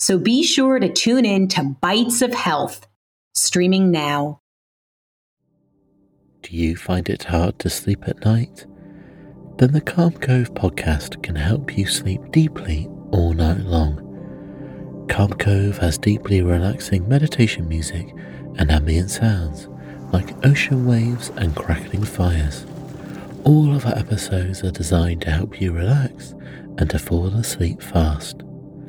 So be sure to tune in to Bites of Health, streaming now. Do you find it hard to sleep at night? Then the Calm Cove podcast can help you sleep deeply all night long. Calm Cove has deeply relaxing meditation music and ambient sounds like ocean waves and crackling fires. All of our episodes are designed to help you relax and to fall asleep fast.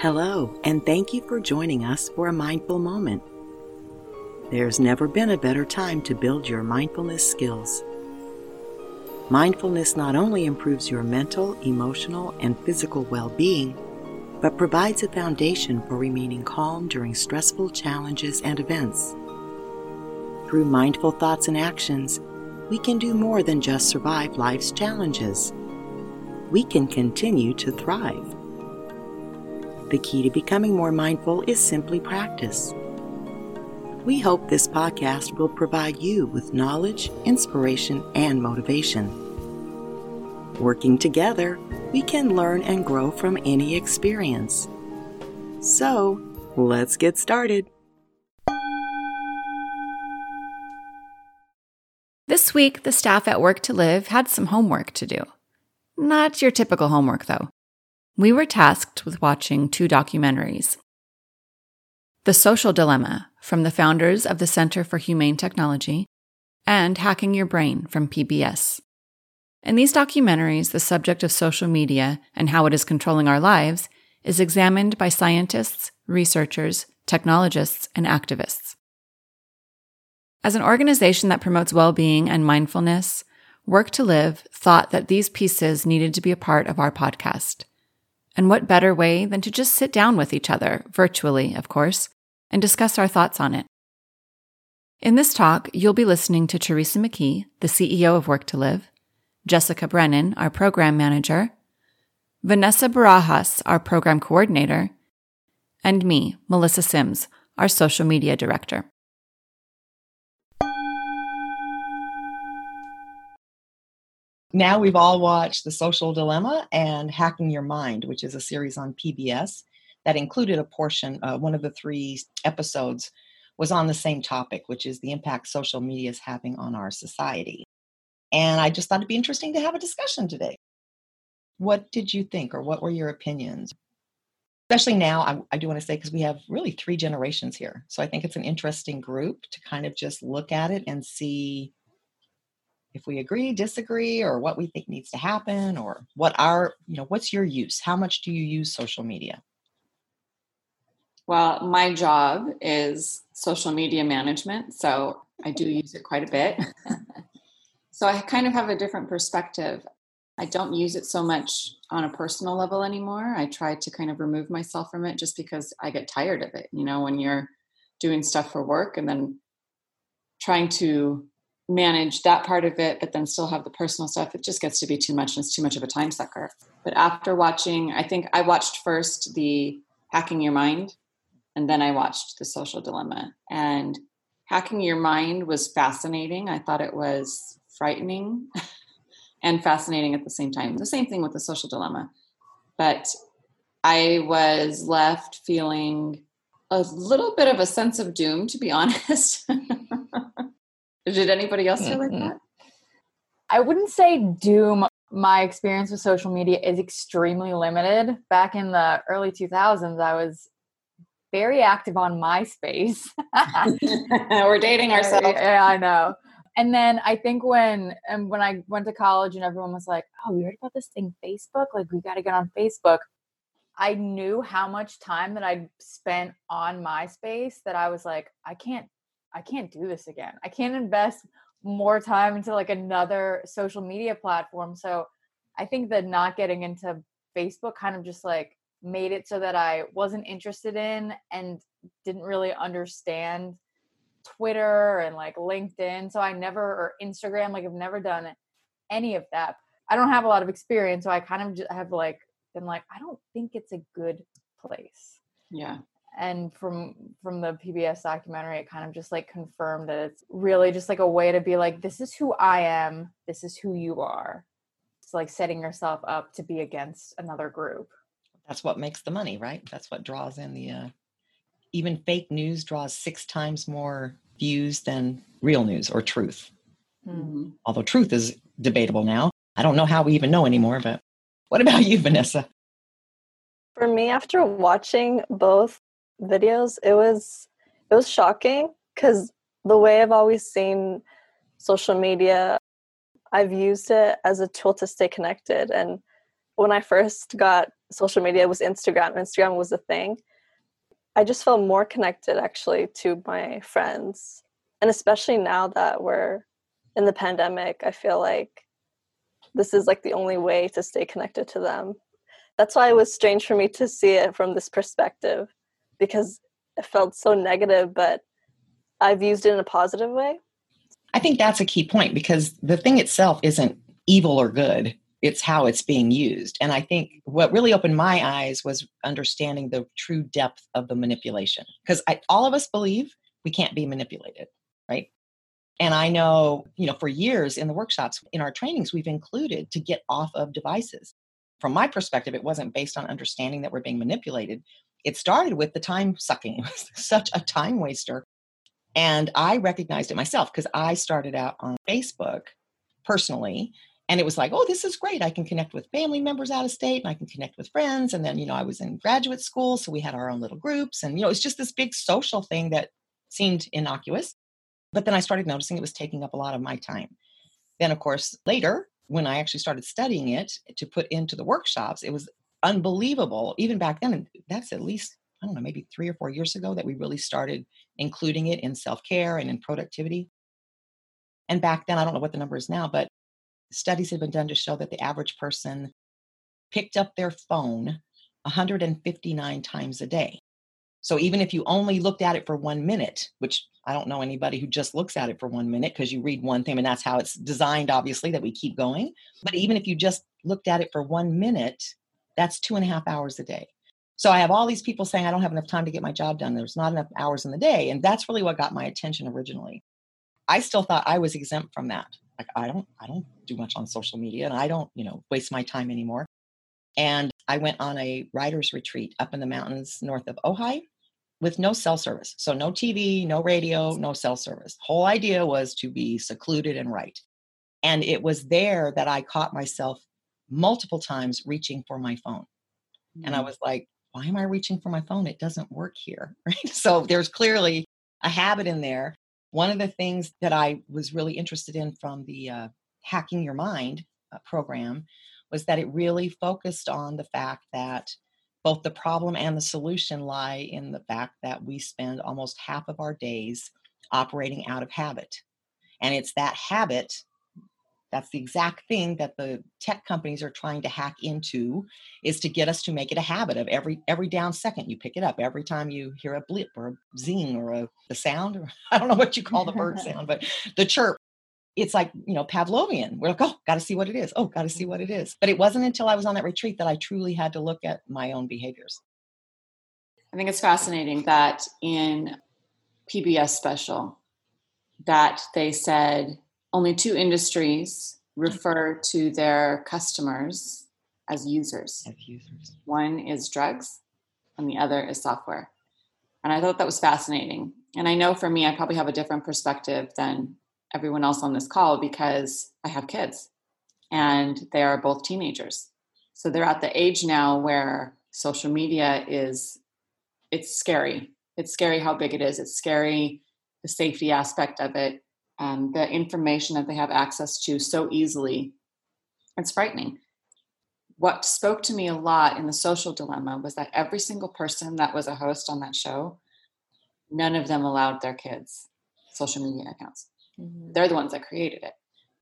Hello, and thank you for joining us for a mindful moment. There's never been a better time to build your mindfulness skills. Mindfulness not only improves your mental, emotional, and physical well being, but provides a foundation for remaining calm during stressful challenges and events. Through mindful thoughts and actions, we can do more than just survive life's challenges. We can continue to thrive. The key to becoming more mindful is simply practice. We hope this podcast will provide you with knowledge, inspiration, and motivation. Working together, we can learn and grow from any experience. So, let's get started. This week, the staff at Work to Live had some homework to do. Not your typical homework, though we were tasked with watching two documentaries The Social Dilemma from the founders of the Center for Humane Technology and Hacking Your Brain from PBS. In these documentaries, the subject of social media and how it is controlling our lives is examined by scientists, researchers, technologists, and activists. As an organization that promotes well being and mindfulness, Work to Live thought that these pieces needed to be a part of our podcast. And what better way than to just sit down with each other, virtually, of course, and discuss our thoughts on it. In this talk, you'll be listening to Teresa McKee, the CEO of Work to Live, Jessica Brennan, our program manager, Vanessa Barajas, our program coordinator, and me, Melissa Sims, our social media director. Now we've all watched The Social Dilemma and Hacking Your Mind, which is a series on PBS that included a portion, uh, one of the three episodes was on the same topic, which is the impact social media is having on our society. And I just thought it'd be interesting to have a discussion today. What did you think, or what were your opinions? Especially now, I, I do want to say, because we have really three generations here. So I think it's an interesting group to kind of just look at it and see if we agree, disagree, or what we think needs to happen, or what our, you know, what's your use? How much do you use social media? Well, my job is social media management, so I do use it quite a bit. so I kind of have a different perspective. I don't use it so much on a personal level anymore. I try to kind of remove myself from it just because I get tired of it. You know, when you're doing stuff for work and then trying to manage that part of it, but then still have the personal stuff, it just gets to be too much and it's too much of a time sucker. But after watching, I think I watched first the Hacking Your Mind, and then I watched The Social Dilemma. And Hacking Your Mind was fascinating. I thought it was frightening and fascinating at the same time. The same thing with The Social Dilemma. But I was left feeling a little bit of a sense of doom, to be honest. Did anybody else feel like mm-hmm. that? I wouldn't say doom. My experience with social media is extremely limited. Back in the early 2000s, I was very active on MySpace. We're dating ourselves. Yeah, I know. And then I think when and when I went to college and everyone was like, "Oh, we heard about this thing Facebook? Like we got to get on Facebook." I knew how much time that I'd spent on MySpace that I was like, I can't I can't do this again. I can't invest more time into like another social media platform. So I think that not getting into Facebook kind of just like made it so that I wasn't interested in and didn't really understand Twitter and like LinkedIn. So I never, or Instagram, like I've never done any of that. I don't have a lot of experience. So I kind of have like been like, I don't think it's a good place. Yeah. And from from the PBS documentary, it kind of just like confirmed that it's really just like a way to be like, this is who I am, this is who you are. It's like setting yourself up to be against another group. That's what makes the money, right? That's what draws in the uh, even fake news draws six times more views than real news or truth. Mm-hmm. Although truth is debatable now. I don't know how we even know anymore, but what about you, Vanessa? For me, after watching both videos, it was it was shocking because the way I've always seen social media, I've used it as a tool to stay connected. And when I first got social media, it was Instagram. Instagram was the thing. I just felt more connected actually to my friends. And especially now that we're in the pandemic, I feel like this is like the only way to stay connected to them. That's why it was strange for me to see it from this perspective because it felt so negative, but I've used it in a positive way. I think that's a key point because the thing itself isn't evil or good it's how it's being used. And I think what really opened my eyes was understanding the true depth of the manipulation. Because all of us believe we can't be manipulated, right? And I know, you know, for years in the workshops, in our trainings, we've included to get off of devices. From my perspective, it wasn't based on understanding that we're being manipulated. It started with the time sucking. It was such a time waster. And I recognized it myself because I started out on Facebook personally and it was like oh this is great i can connect with family members out of state and i can connect with friends and then you know i was in graduate school so we had our own little groups and you know it's just this big social thing that seemed innocuous but then i started noticing it was taking up a lot of my time then of course later when i actually started studying it to put into the workshops it was unbelievable even back then that's at least i don't know maybe three or four years ago that we really started including it in self-care and in productivity and back then i don't know what the number is now but studies have been done to show that the average person picked up their phone 159 times a day. So even if you only looked at it for one minute, which I don't know anybody who just looks at it for one minute because you read one thing and that's how it's designed, obviously, that we keep going. But even if you just looked at it for one minute, that's two and a half hours a day. So I have all these people saying, I don't have enough time to get my job done. There's not enough hours in the day. And that's really what got my attention originally. I still thought I was exempt from that like i don't i don't do much on social media and i don't you know waste my time anymore and i went on a writer's retreat up in the mountains north of ojai with no cell service so no tv no radio no cell service whole idea was to be secluded and write and it was there that i caught myself multiple times reaching for my phone mm-hmm. and i mm. was like why am i reaching for my phone it doesn't work here right so there's clearly a habit in there one of the things that I was really interested in from the uh, Hacking Your Mind uh, program was that it really focused on the fact that both the problem and the solution lie in the fact that we spend almost half of our days operating out of habit. And it's that habit that's the exact thing that the tech companies are trying to hack into is to get us to make it a habit of every every down second you pick it up every time you hear a blip or a zing or a the sound or I don't know what you call the bird sound but the chirp. It's like you know Pavlovian. We're like oh got to see what it is. Oh got to see what it is. But it wasn't until I was on that retreat that I truly had to look at my own behaviors. I think it's fascinating that in PBS special that they said only two industries refer to their customers as users. As users. One is drugs and the other is software. And I thought that was fascinating. And I know for me, I probably have a different perspective than everyone else on this call because I have kids and they are both teenagers. So they're at the age now where social media is it's scary. It's scary how big it is. It's scary the safety aspect of it, um, the information that they have access to so easily. It's frightening. What spoke to me a lot in the social dilemma was that every single person that was a host on that show, none of them allowed their kids social media accounts. Mm-hmm. They're the ones that created it.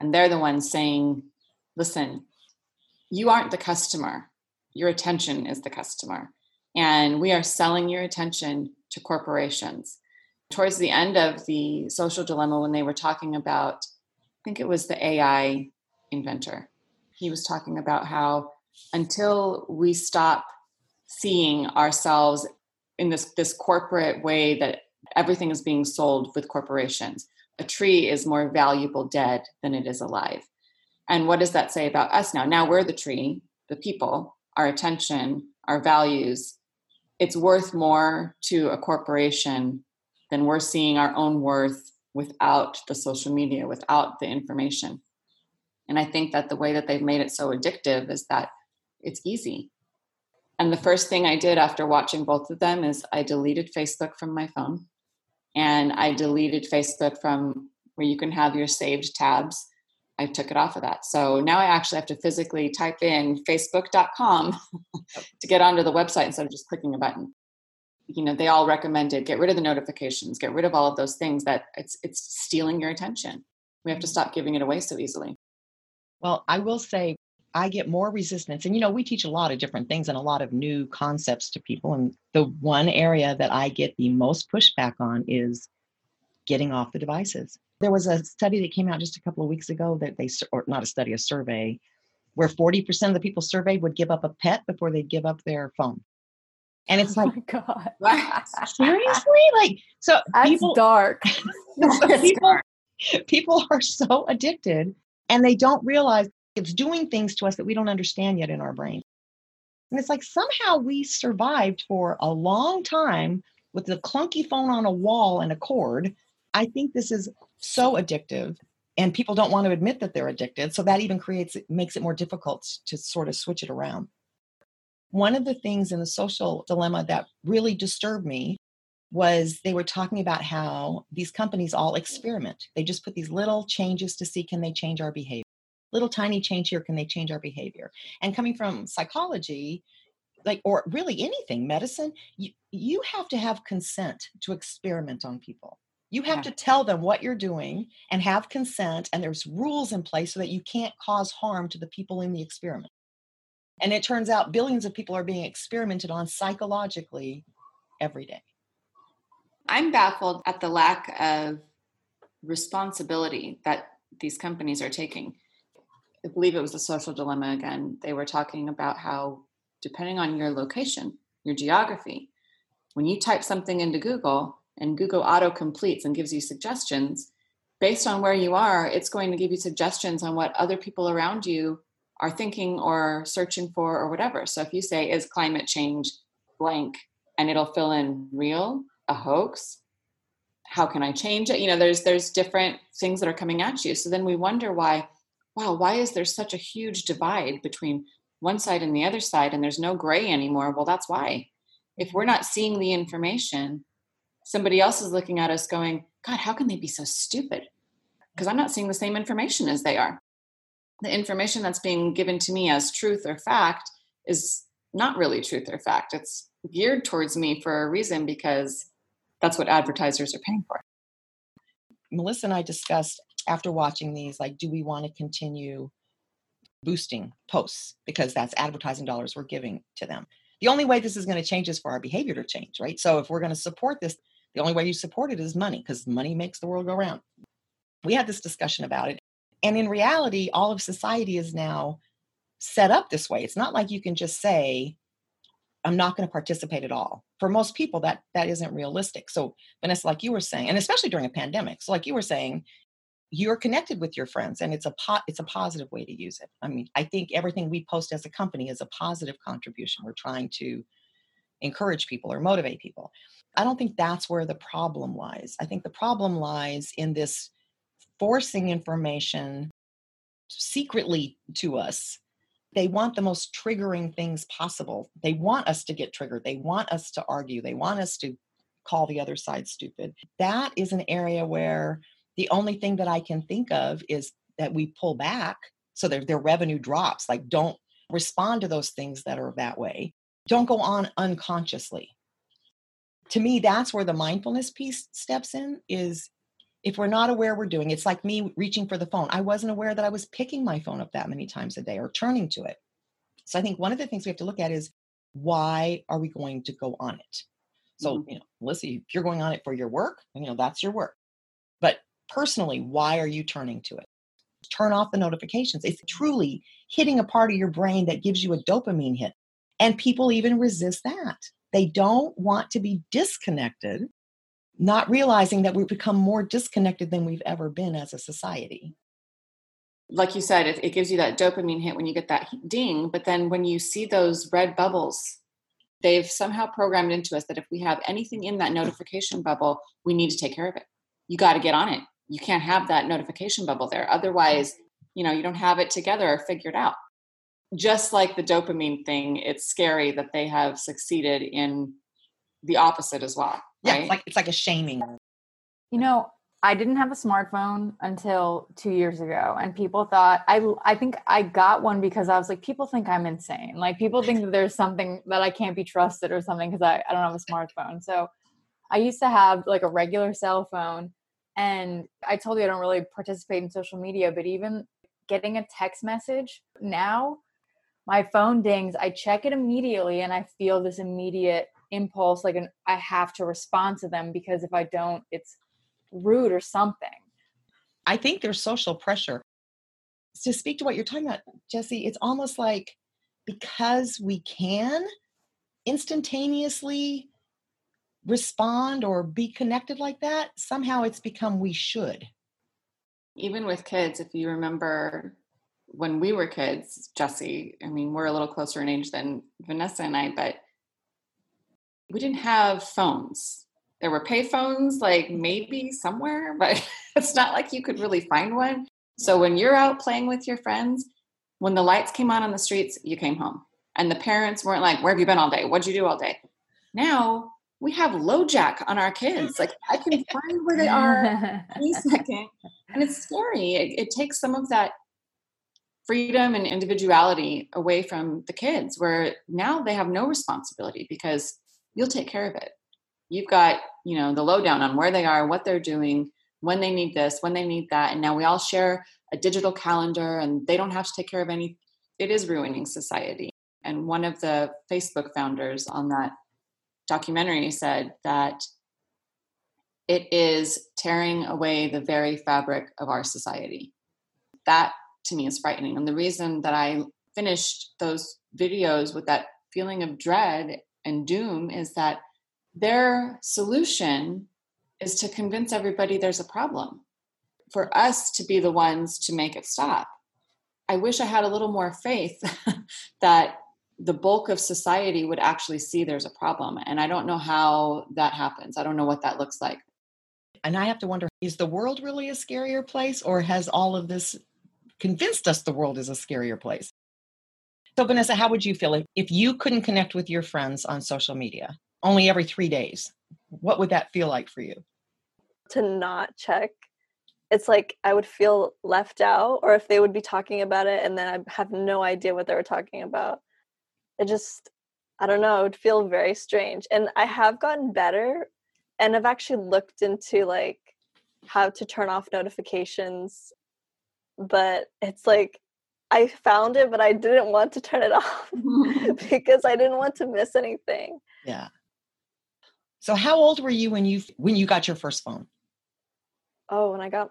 And they're the ones saying, listen, you aren't the customer. Your attention is the customer. And we are selling your attention to corporations. Towards the end of the social dilemma, when they were talking about, I think it was the AI inventor, he was talking about how until we stop seeing ourselves in this, this corporate way that everything is being sold with corporations, a tree is more valuable dead than it is alive. And what does that say about us now? Now we're the tree, the people, our attention, our values. It's worth more to a corporation than we're seeing our own worth without the social media, without the information. And I think that the way that they've made it so addictive is that it's easy. And the first thing I did after watching both of them is I deleted Facebook from my phone and I deleted Facebook from where you can have your saved tabs. I took it off of that. So now I actually have to physically type in facebook.com to get onto the website instead of just clicking a button. You know, they all recommended get rid of the notifications, get rid of all of those things that it's it's stealing your attention. We have to stop giving it away so easily. Well, I will say I get more resistance. And, you know, we teach a lot of different things and a lot of new concepts to people. And the one area that I get the most pushback on is getting off the devices. There was a study that came out just a couple of weeks ago that they, or not a study, a survey, where 40% of the people surveyed would give up a pet before they'd give up their phone. And it's oh like, oh God, seriously? Like, so That's people, dark. people, people are so addicted and they don't realize it's doing things to us that we don't understand yet in our brain. And it's like somehow we survived for a long time with the clunky phone on a wall and a cord. I think this is so addictive and people don't want to admit that they're addicted. So that even creates makes it more difficult to sort of switch it around. One of the things in the social dilemma that really disturbed me was they were talking about how these companies all experiment. They just put these little changes to see can they change our behavior little tiny change here can they change our behavior and coming from psychology like or really anything medicine you, you have to have consent to experiment on people you have yeah. to tell them what you're doing and have consent and there's rules in place so that you can't cause harm to the people in the experiment and it turns out billions of people are being experimented on psychologically every day i'm baffled at the lack of responsibility that these companies are taking I believe it was the social dilemma again. They were talking about how, depending on your location, your geography, when you type something into Google and Google auto completes and gives you suggestions, based on where you are, it's going to give you suggestions on what other people around you are thinking or searching for or whatever. So if you say, is climate change blank, and it'll fill in real, a hoax, how can I change it? You know, there's there's different things that are coming at you. So then we wonder why wow, why is there such a huge divide between one side and the other side and there's no gray anymore? Well, that's why. If we're not seeing the information, somebody else is looking at us going, God, how can they be so stupid? Because I'm not seeing the same information as they are. The information that's being given to me as truth or fact is not really truth or fact. It's geared towards me for a reason because that's what advertisers are paying for. Melissa and I discussed after watching these, like, do we want to continue boosting posts because that's advertising dollars we're giving to them? The only way this is going to change is for our behavior to change, right? So if we're going to support this, the only way you support it is money because money makes the world go round. We had this discussion about it. And in reality, all of society is now set up this way. It's not like you can just say, I'm not going to participate at all. For most people, that that isn't realistic. So, Vanessa, like you were saying, and especially during a pandemic, so like you were saying, you're connected with your friends and it's a po- it's a positive way to use it i mean i think everything we post as a company is a positive contribution we're trying to encourage people or motivate people i don't think that's where the problem lies i think the problem lies in this forcing information secretly to us They want the most triggering things possible. They want us to get triggered. They want us to argue. They want us to call the other side stupid. That is an area where the only thing that I can think of is that we pull back so their, their revenue drops. Like, don't respond to those things that are that way. Don't go on unconsciously. To me, that's where the mindfulness piece steps in is if we're not aware we're doing it's like me reaching for the phone. I wasn't aware that i was picking my phone up that many times a day or turning to it. So i think one of the things we have to look at is why are we going to go on it? So mm-hmm. you know melissa if you're going on it for your work you know that's your work. But personally why are you turning to it? Turn off the notifications. It's truly hitting a part of your brain that gives you a dopamine hit and people even resist that. They don't want to be disconnected not realizing that we've become more disconnected than we've ever been as a society. Like you said, it, it gives you that dopamine hit when you get that ding, but then when you see those red bubbles, they've somehow programmed into us that if we have anything in that notification bubble, we need to take care of it. You got to get on it. You can't have that notification bubble there. Otherwise, you know, you don't have it together or figured out. Just like the dopamine thing, it's scary that they have succeeded in the opposite as well. Yeah, it's like it's like a shaming. You know, I didn't have a smartphone until two years ago, and people thought I. I think I got one because I was like, people think I'm insane. Like people think that there's something that I can't be trusted or something because I, I don't have a smartphone. So I used to have like a regular cell phone, and I told you I don't really participate in social media, but even getting a text message now, my phone dings. I check it immediately, and I feel this immediate impulse like an i have to respond to them because if i don't it's rude or something. I think there's social pressure. To speak to what you're talking about jesse it's almost like because we can instantaneously respond or be connected like that somehow it's become we should. Even with kids if you remember when we were kids jesse i mean we're a little closer in age than vanessa and i but we didn't have phones. There were pay phones, like maybe somewhere, but it's not like you could really find one. So when you're out playing with your friends, when the lights came on on the streets, you came home. And the parents weren't like, Where have you been all day? What'd you do all day? Now we have LoJack on our kids. Like I can find where they are any second. And it's scary. It, it takes some of that freedom and individuality away from the kids where now they have no responsibility because you'll take care of it. You've got, you know, the lowdown on where they are, what they're doing, when they need this, when they need that. And now we all share a digital calendar and they don't have to take care of any. It is ruining society. And one of the Facebook founders on that documentary said that it is tearing away the very fabric of our society. That to me is frightening. And the reason that I finished those videos with that feeling of dread and doom is that their solution is to convince everybody there's a problem for us to be the ones to make it stop. I wish I had a little more faith that the bulk of society would actually see there's a problem. And I don't know how that happens. I don't know what that looks like. And I have to wonder is the world really a scarier place, or has all of this convinced us the world is a scarier place? So, Vanessa, how would you feel if, if you couldn't connect with your friends on social media only every three days? What would that feel like for you? To not check. It's like I would feel left out, or if they would be talking about it and then I have no idea what they were talking about. It just, I don't know, it would feel very strange. And I have gotten better and I've actually looked into like how to turn off notifications, but it's like I found it, but I didn't want to turn it off because I didn't want to miss anything. Yeah. So how old were you when you when you got your first phone? Oh, when I got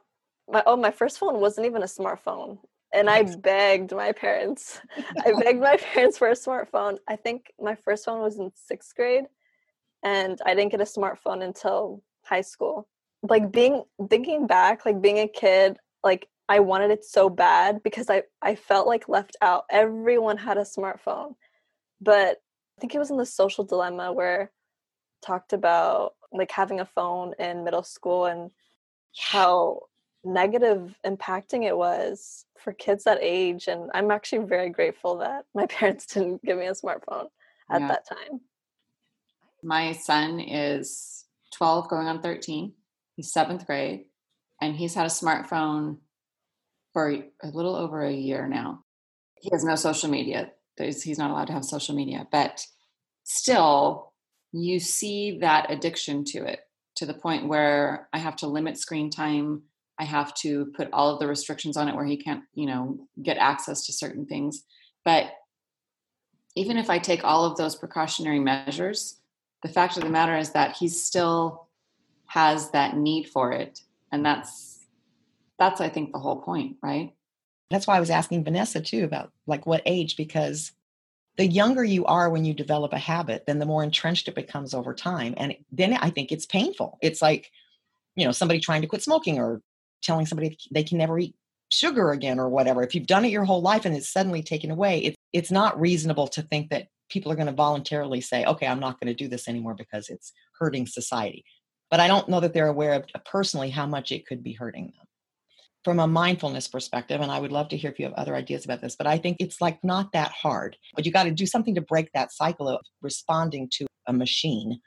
my oh my first phone wasn't even a smartphone. And I mm. begged my parents. I begged my parents for a smartphone. I think my first phone was in 6th grade and I didn't get a smartphone until high school. Like being thinking back, like being a kid, like I wanted it so bad because I, I felt like left out. Everyone had a smartphone. But I think it was in the social dilemma where talked about like having a phone in middle school and how negative impacting it was for kids that age and i'm actually very grateful that my parents didn't give me a smartphone at Yeah. that time My son is 12 going on 13. He's seventh grade and he's had a smartphone for a little over a year now. He has no social media. He's not allowed to have social media, but still, you see that addiction to it to the point where I have to limit screen time. I have to put all of the restrictions on it where he can't, you know, get access to certain things. But even if I take all of those precautionary measures, the fact of the matter is that he still has that need for it. And that's that's I think the whole point, right? That's why I was asking Vanessa too about like what age, because the younger you are when you develop a habit, then the more entrenched it becomes over time. And then I think it's painful. It's like, you know, somebody trying to quit smoking or telling somebody they can never eat sugar again or whatever. If you've done it your whole life and it's suddenly taken away, it's it's not reasonable to think that people are going to voluntarily say, okay, I'm not going to do this anymore because it's hurting society. But I don't know that they're aware of personally how much it could be hurting them from a mindfulness perspective and i would love to hear if you have other ideas about this but i think it's like not that hard but you got to do something to break that cycle of responding to a machine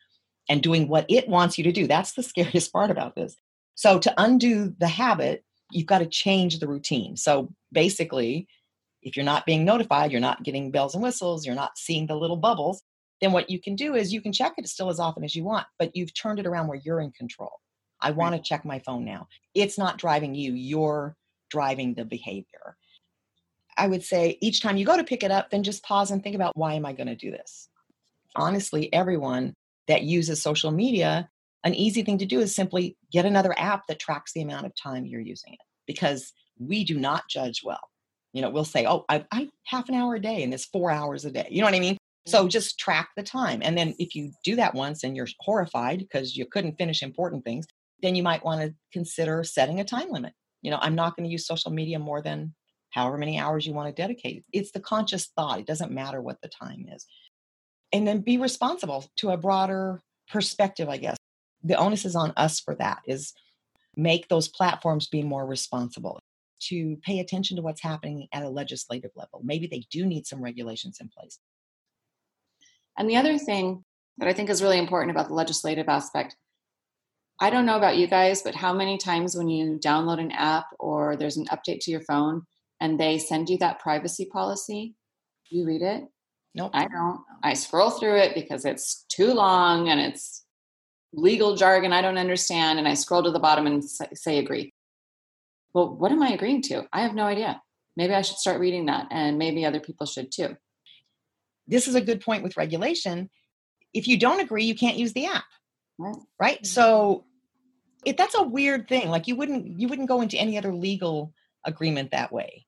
and doing what it wants you to do. That's the scariest part about this. So to undo the habit you've got to change the routine. So basically if you're not being notified you're not getting bells and whistles you're not seeing the little bubbles then what you can do is you can check it still as often as you want but you've turned it around where you're in control I hmm. want to check my phone now. It's not driving you, you're driving the behavior. I would say each time you go to pick it up, then just pause and think about why am I going to do this? Honestly, everyone that uses social media, an easy thing to do is simply get another app that tracks the amount of time you're using it because we do not judge well. You know, we'll say, oh, I, I half an hour a day and it's four hours a day. You know what I mean? So mm. just track the time. And then if you do that once and you're horrified because you couldn't finish important things, then you might want to consider setting a time limit. You know, I'm not going to use social media more than however many hours you want to dedicate. It's the conscious thought. It doesn't matter what the time is. And then be responsible to a broader perspective, I guess. The onus is on us for that is make those platforms be more responsible to pay attention to what's happening at a legislative level. Maybe they do need some regulations in place. And the other thing that I think is really important about the legislative aspect I don't know about you guys, but how many times when you download an app or there's an update to your phone and they send you that privacy policy, you read it? Nope. I don't. I scroll through it because it's too long and it's legal jargon I don't understand. And I scroll to the bottom and say, say agree. Well, what am I agreeing to? I have no idea. Maybe I should start reading that and maybe other people should too. This is a good point with regulation. If you don't agree, you can't use the app. Right. Right. Mm-hmm. So it, that's a weird thing. Like you wouldn't you wouldn't go into any other legal agreement that way.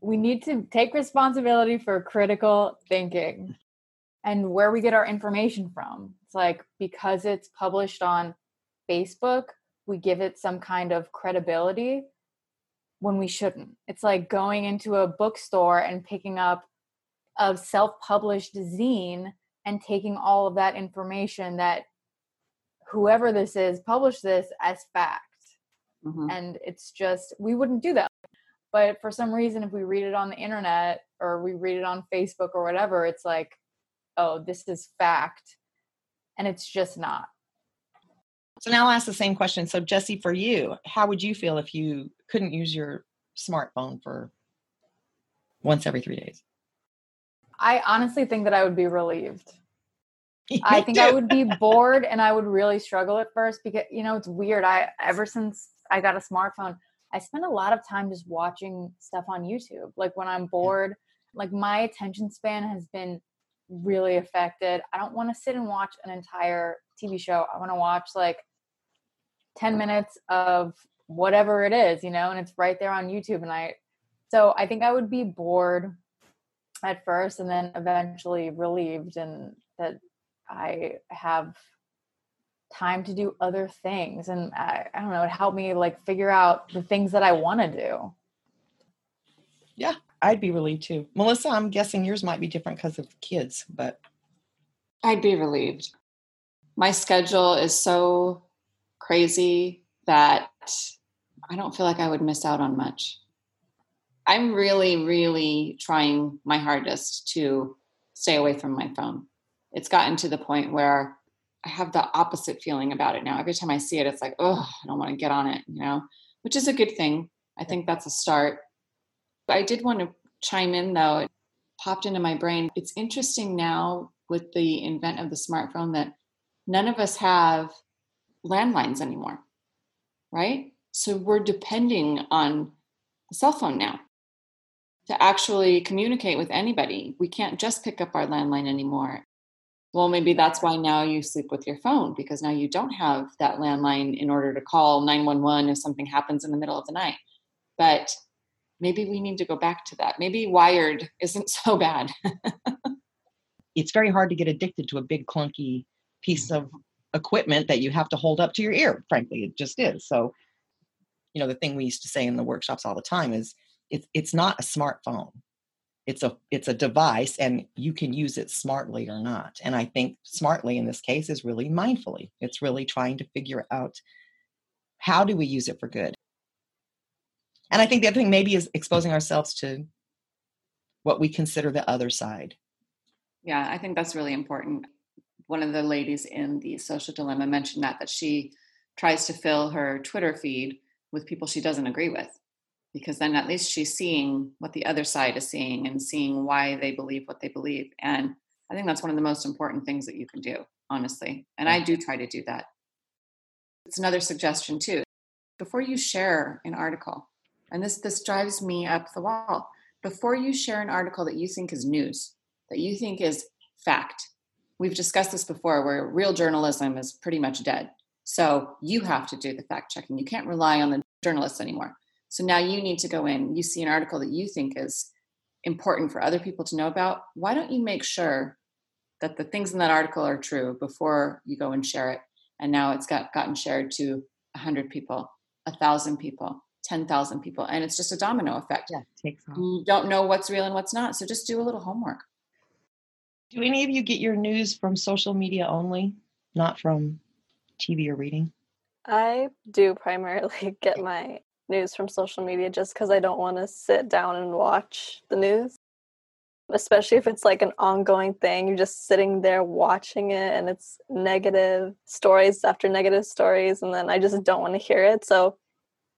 we need to take responsibility for critical thinking and where we get our information from. It's like because it's published on Facebook, we give it some kind of credibility when we shouldn't. It's like going into a bookstore and picking up a self published zine and taking all of that information that whoever this is published this as fact Mhm. and it's just we wouldn't do that but for some reason if we read it on the internet or we read it on facebook or whatever it's like oh this is fact and it's just not So now I'll ask the same question. So Jesse, for you, how would you feel if you couldn't use your smartphone for once every three days? i honestly think that i would be relieved I think i would be bored and i would really struggle at first because you know it's weird. I ever since i got a smartphone i spend a lot of time just watching stuff on youtube. Like when i'm bored like my attention span has been really affected. I don't want to sit and watch an entire tv show. I want to watch like 10 minutes of whatever it is you know and it's right there on youtube. And i so i think i would be bored at first and then eventually relieved and that I have time to do other things and I, I don't know it helped me like figure out the things that I want to do. Yeah, I'd be relieved too. Melissa, I'm guessing yours might be different because of kids, but I'd be relieved. My schedule is so crazy that I don't feel like I would miss out on much. I'm really, really trying my hardest to stay away from my phone. It's gotten to the point where I have the opposite feeling about it now. Every time I see it, it's like, oh, I don't want to get on it, you know, which is a good thing. I think that's a start. But I did want to chime in though. It popped into my brain. It's interesting now with the invent of the smartphone that none of us have landlines anymore, right? So we're depending on the cell phone now to actually communicate with anybody. We can't just pick up our landline anymore. Well, maybe that's why now you sleep with your phone because now you don't have that landline in order to call 911 if something happens in the middle of the night. But maybe we need to go back to that. Maybe wired isn't so bad. it's very hard to get addicted to a big clunky piece of equipment that you have to hold up to your ear frankly it just is so you know the thing we used to say in the workshops all the time is it's it's not a smartphone it's a it's a device and you can use it smartly or not. And i think smartly in this case is really mindfully. It's really trying to figure out how do we use it for good. And i think the other thing maybe is exposing ourselves to what we consider the other side. Yeah i think that's really important. One of the ladies in the social dilemma mentioned that that she tries to fill her twitter feed with people she doesn't agree with because then at least she's seeing what the other side is seeing and seeing why they believe what they believe and i think that's one of the most important things that you can do honestly and i do try to do that it's another suggestion too before you share an article and this this drives me up the wall before you share an article that you think is news that you think is fact we've discussed this before where real journalism is pretty much dead. So you have to do the fact checking. You can't rely on the journalists anymore. So now you need to go in, you see an article that you think is important for other people to know about. Why don't you make sure that the things in that article are true before you go and share it? And now it's got gotten shared to 100 people, 1,000 people, 10,000 people. And it's just a domino effect. Yeah, takes off. You don't know what's real and what's not. So just do a little homework. Do any of you get your news from social media only, not from TV or reading? I do primarily get my news from social media just because I don't want to sit down and watch the news. Especially if it's like an ongoing thing, you're just sitting there watching it and it's negative stories after negative stories, and then I just don't want to hear it. So,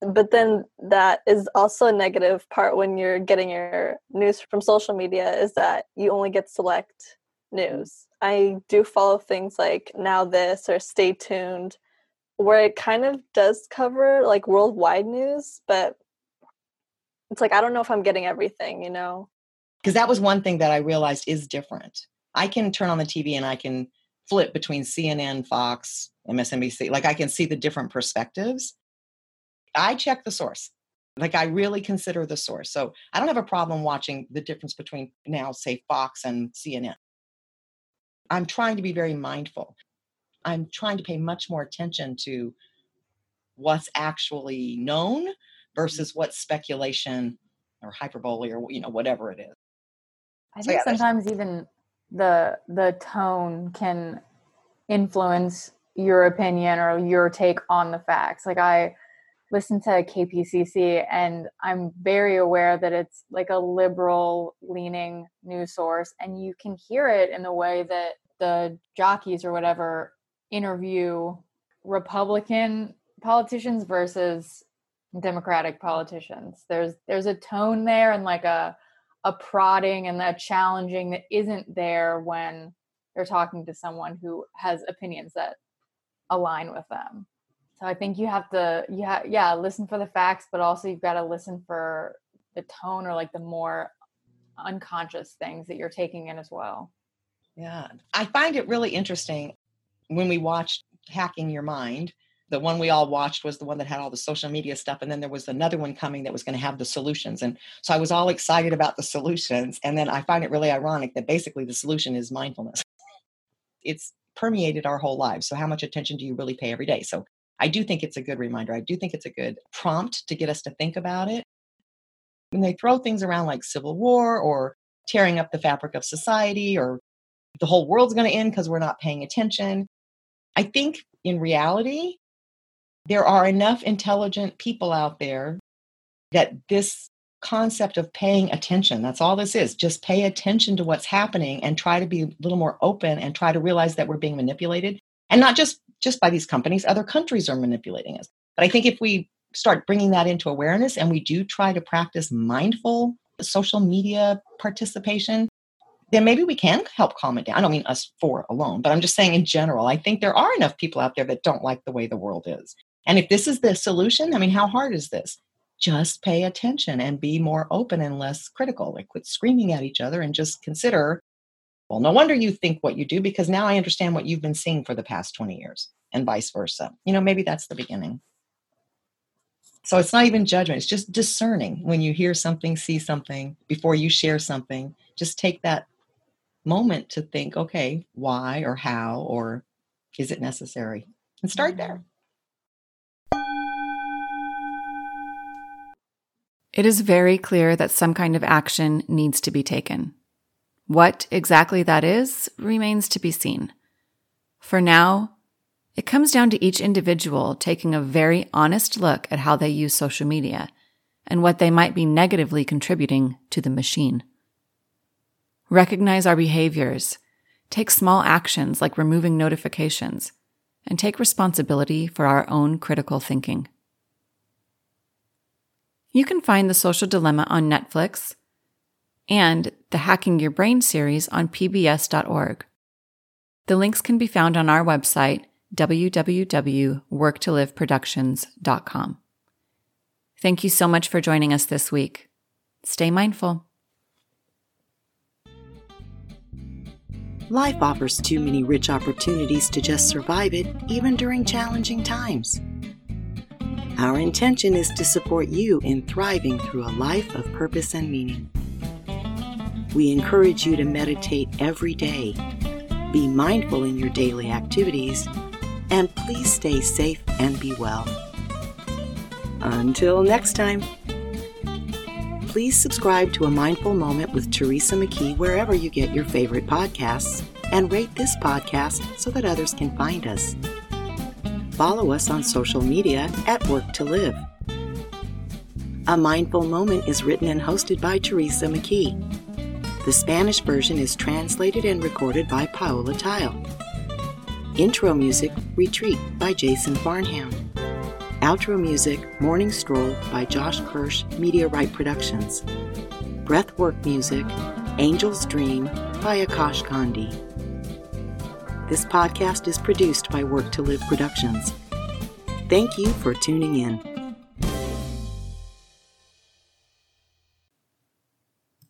but then that is also a negative part when you're getting your news from social media is that you only get select news. I do follow things like Now This or Stay Tuned, where it kind of does cover like worldwide news, but it's like I don't know if I'm getting everything, you know? Because that was one thing that I realized is different. I can turn on the TV and I can flip between CNN, Fox, MSNBC. Like I can see the different perspectives. I check the source. Like I really consider the source. So I don't have a problem watching the difference between now, say, Fox and CNN. I'm trying to be very mindful. I'm trying to pay much more attention to what's actually known mm-hmm. versus what speculation or hyperbole or you know whatever it is. I think so, yeah, sometimes even the the tone can influence your opinion or your take on the facts. Like I listen to KPCC and I'm very aware that it's like a liberal leaning news source and you can hear it in the way that the jockeys or whatever interview Republican politicians versus Democratic politicians. There's there's a tone there and like a a prodding and a challenging that isn't there when they're talking to someone who has opinions that align with them. So I think you have to you have yeah, listen for the facts, but also you've got to listen for the tone or like the more unconscious things that you're taking in as well. Yeah. I find it really interesting when we watched Hacking Your Mind. The one we all watched was the one that had all the social media stuff. And then there was another one coming that was going to have the solutions. And so I was all excited about the solutions. And then I find it really ironic that basically the solution is mindfulness. It's permeated our whole lives. So, how much attention do you really pay every day? So, I do think it's a good reminder. I do think it's a good prompt to get us to think about it. When they throw things around like civil war or tearing up the fabric of society or the whole world's going to end because we're not paying attention. I think in reality, there are enough intelligent people out there that this concept of paying attention that's all this is just pay attention to what's happening and try to be a little more open and try to realize that we're being manipulated. And not just just by these companies other countries are manipulating us. But i think if we start bringing that into awareness and we do try to practice mindful social media participation then maybe we can help calm it down. I don't mean us four alone, but I'm just saying in general, I think there are enough people out there that don't like the way the world is. And if this is the solution, I mean, how hard is this? Just pay attention and be more open and less critical. Like quit screaming at each other and just consider, well, no wonder you think what you do because now I understand what you've been seeing for the past 20 years and vice versa. You know, maybe that's the beginning. So it's not even judgment, it's just discerning when you hear something, see something, before you share something. Just take that moment to think, okay, why or how or is it necessary? And start there. Mm-hmm. It is very clear that some kind of action needs to be taken. What exactly that is remains to be seen. For now, it comes down to each individual taking a very honest look at how they use social media and what they might be negatively contributing to the machine. Recognize our behaviors, take small actions like removing notifications, and take responsibility for our own critical thinking. You can find The Social Dilemma on Netflix and the Hacking Your Brain series on pbs.org. The links can be found on our website, www.worktoliveproductions.com. Thank you so much for joining us this week. Stay mindful. Life offers too many rich opportunities to just survive it, even during challenging times. Our intention is to support you in thriving through a life of purpose and meaning. We encourage you to meditate every day, be mindful in your daily activities, and please stay safe and be well. Until next time, please subscribe to A Mindful Moment with Teresa McKee wherever you get your favorite podcasts and rate this podcast so that others can find us follow us on social media at Work to Live. A Mindful Moment is written and hosted by Teresa McKee. The Spanish version is translated and recorded by Paola Tile. Intro music, Retreat by Jason Farnham. Outro music, Morning Stroll by Josh Kirsch, Media Right Productions. Breathwork music, Angel's Dream by Akash Gandhi. This podcast is produced by Work to Live Productions. Thank you for tuning in.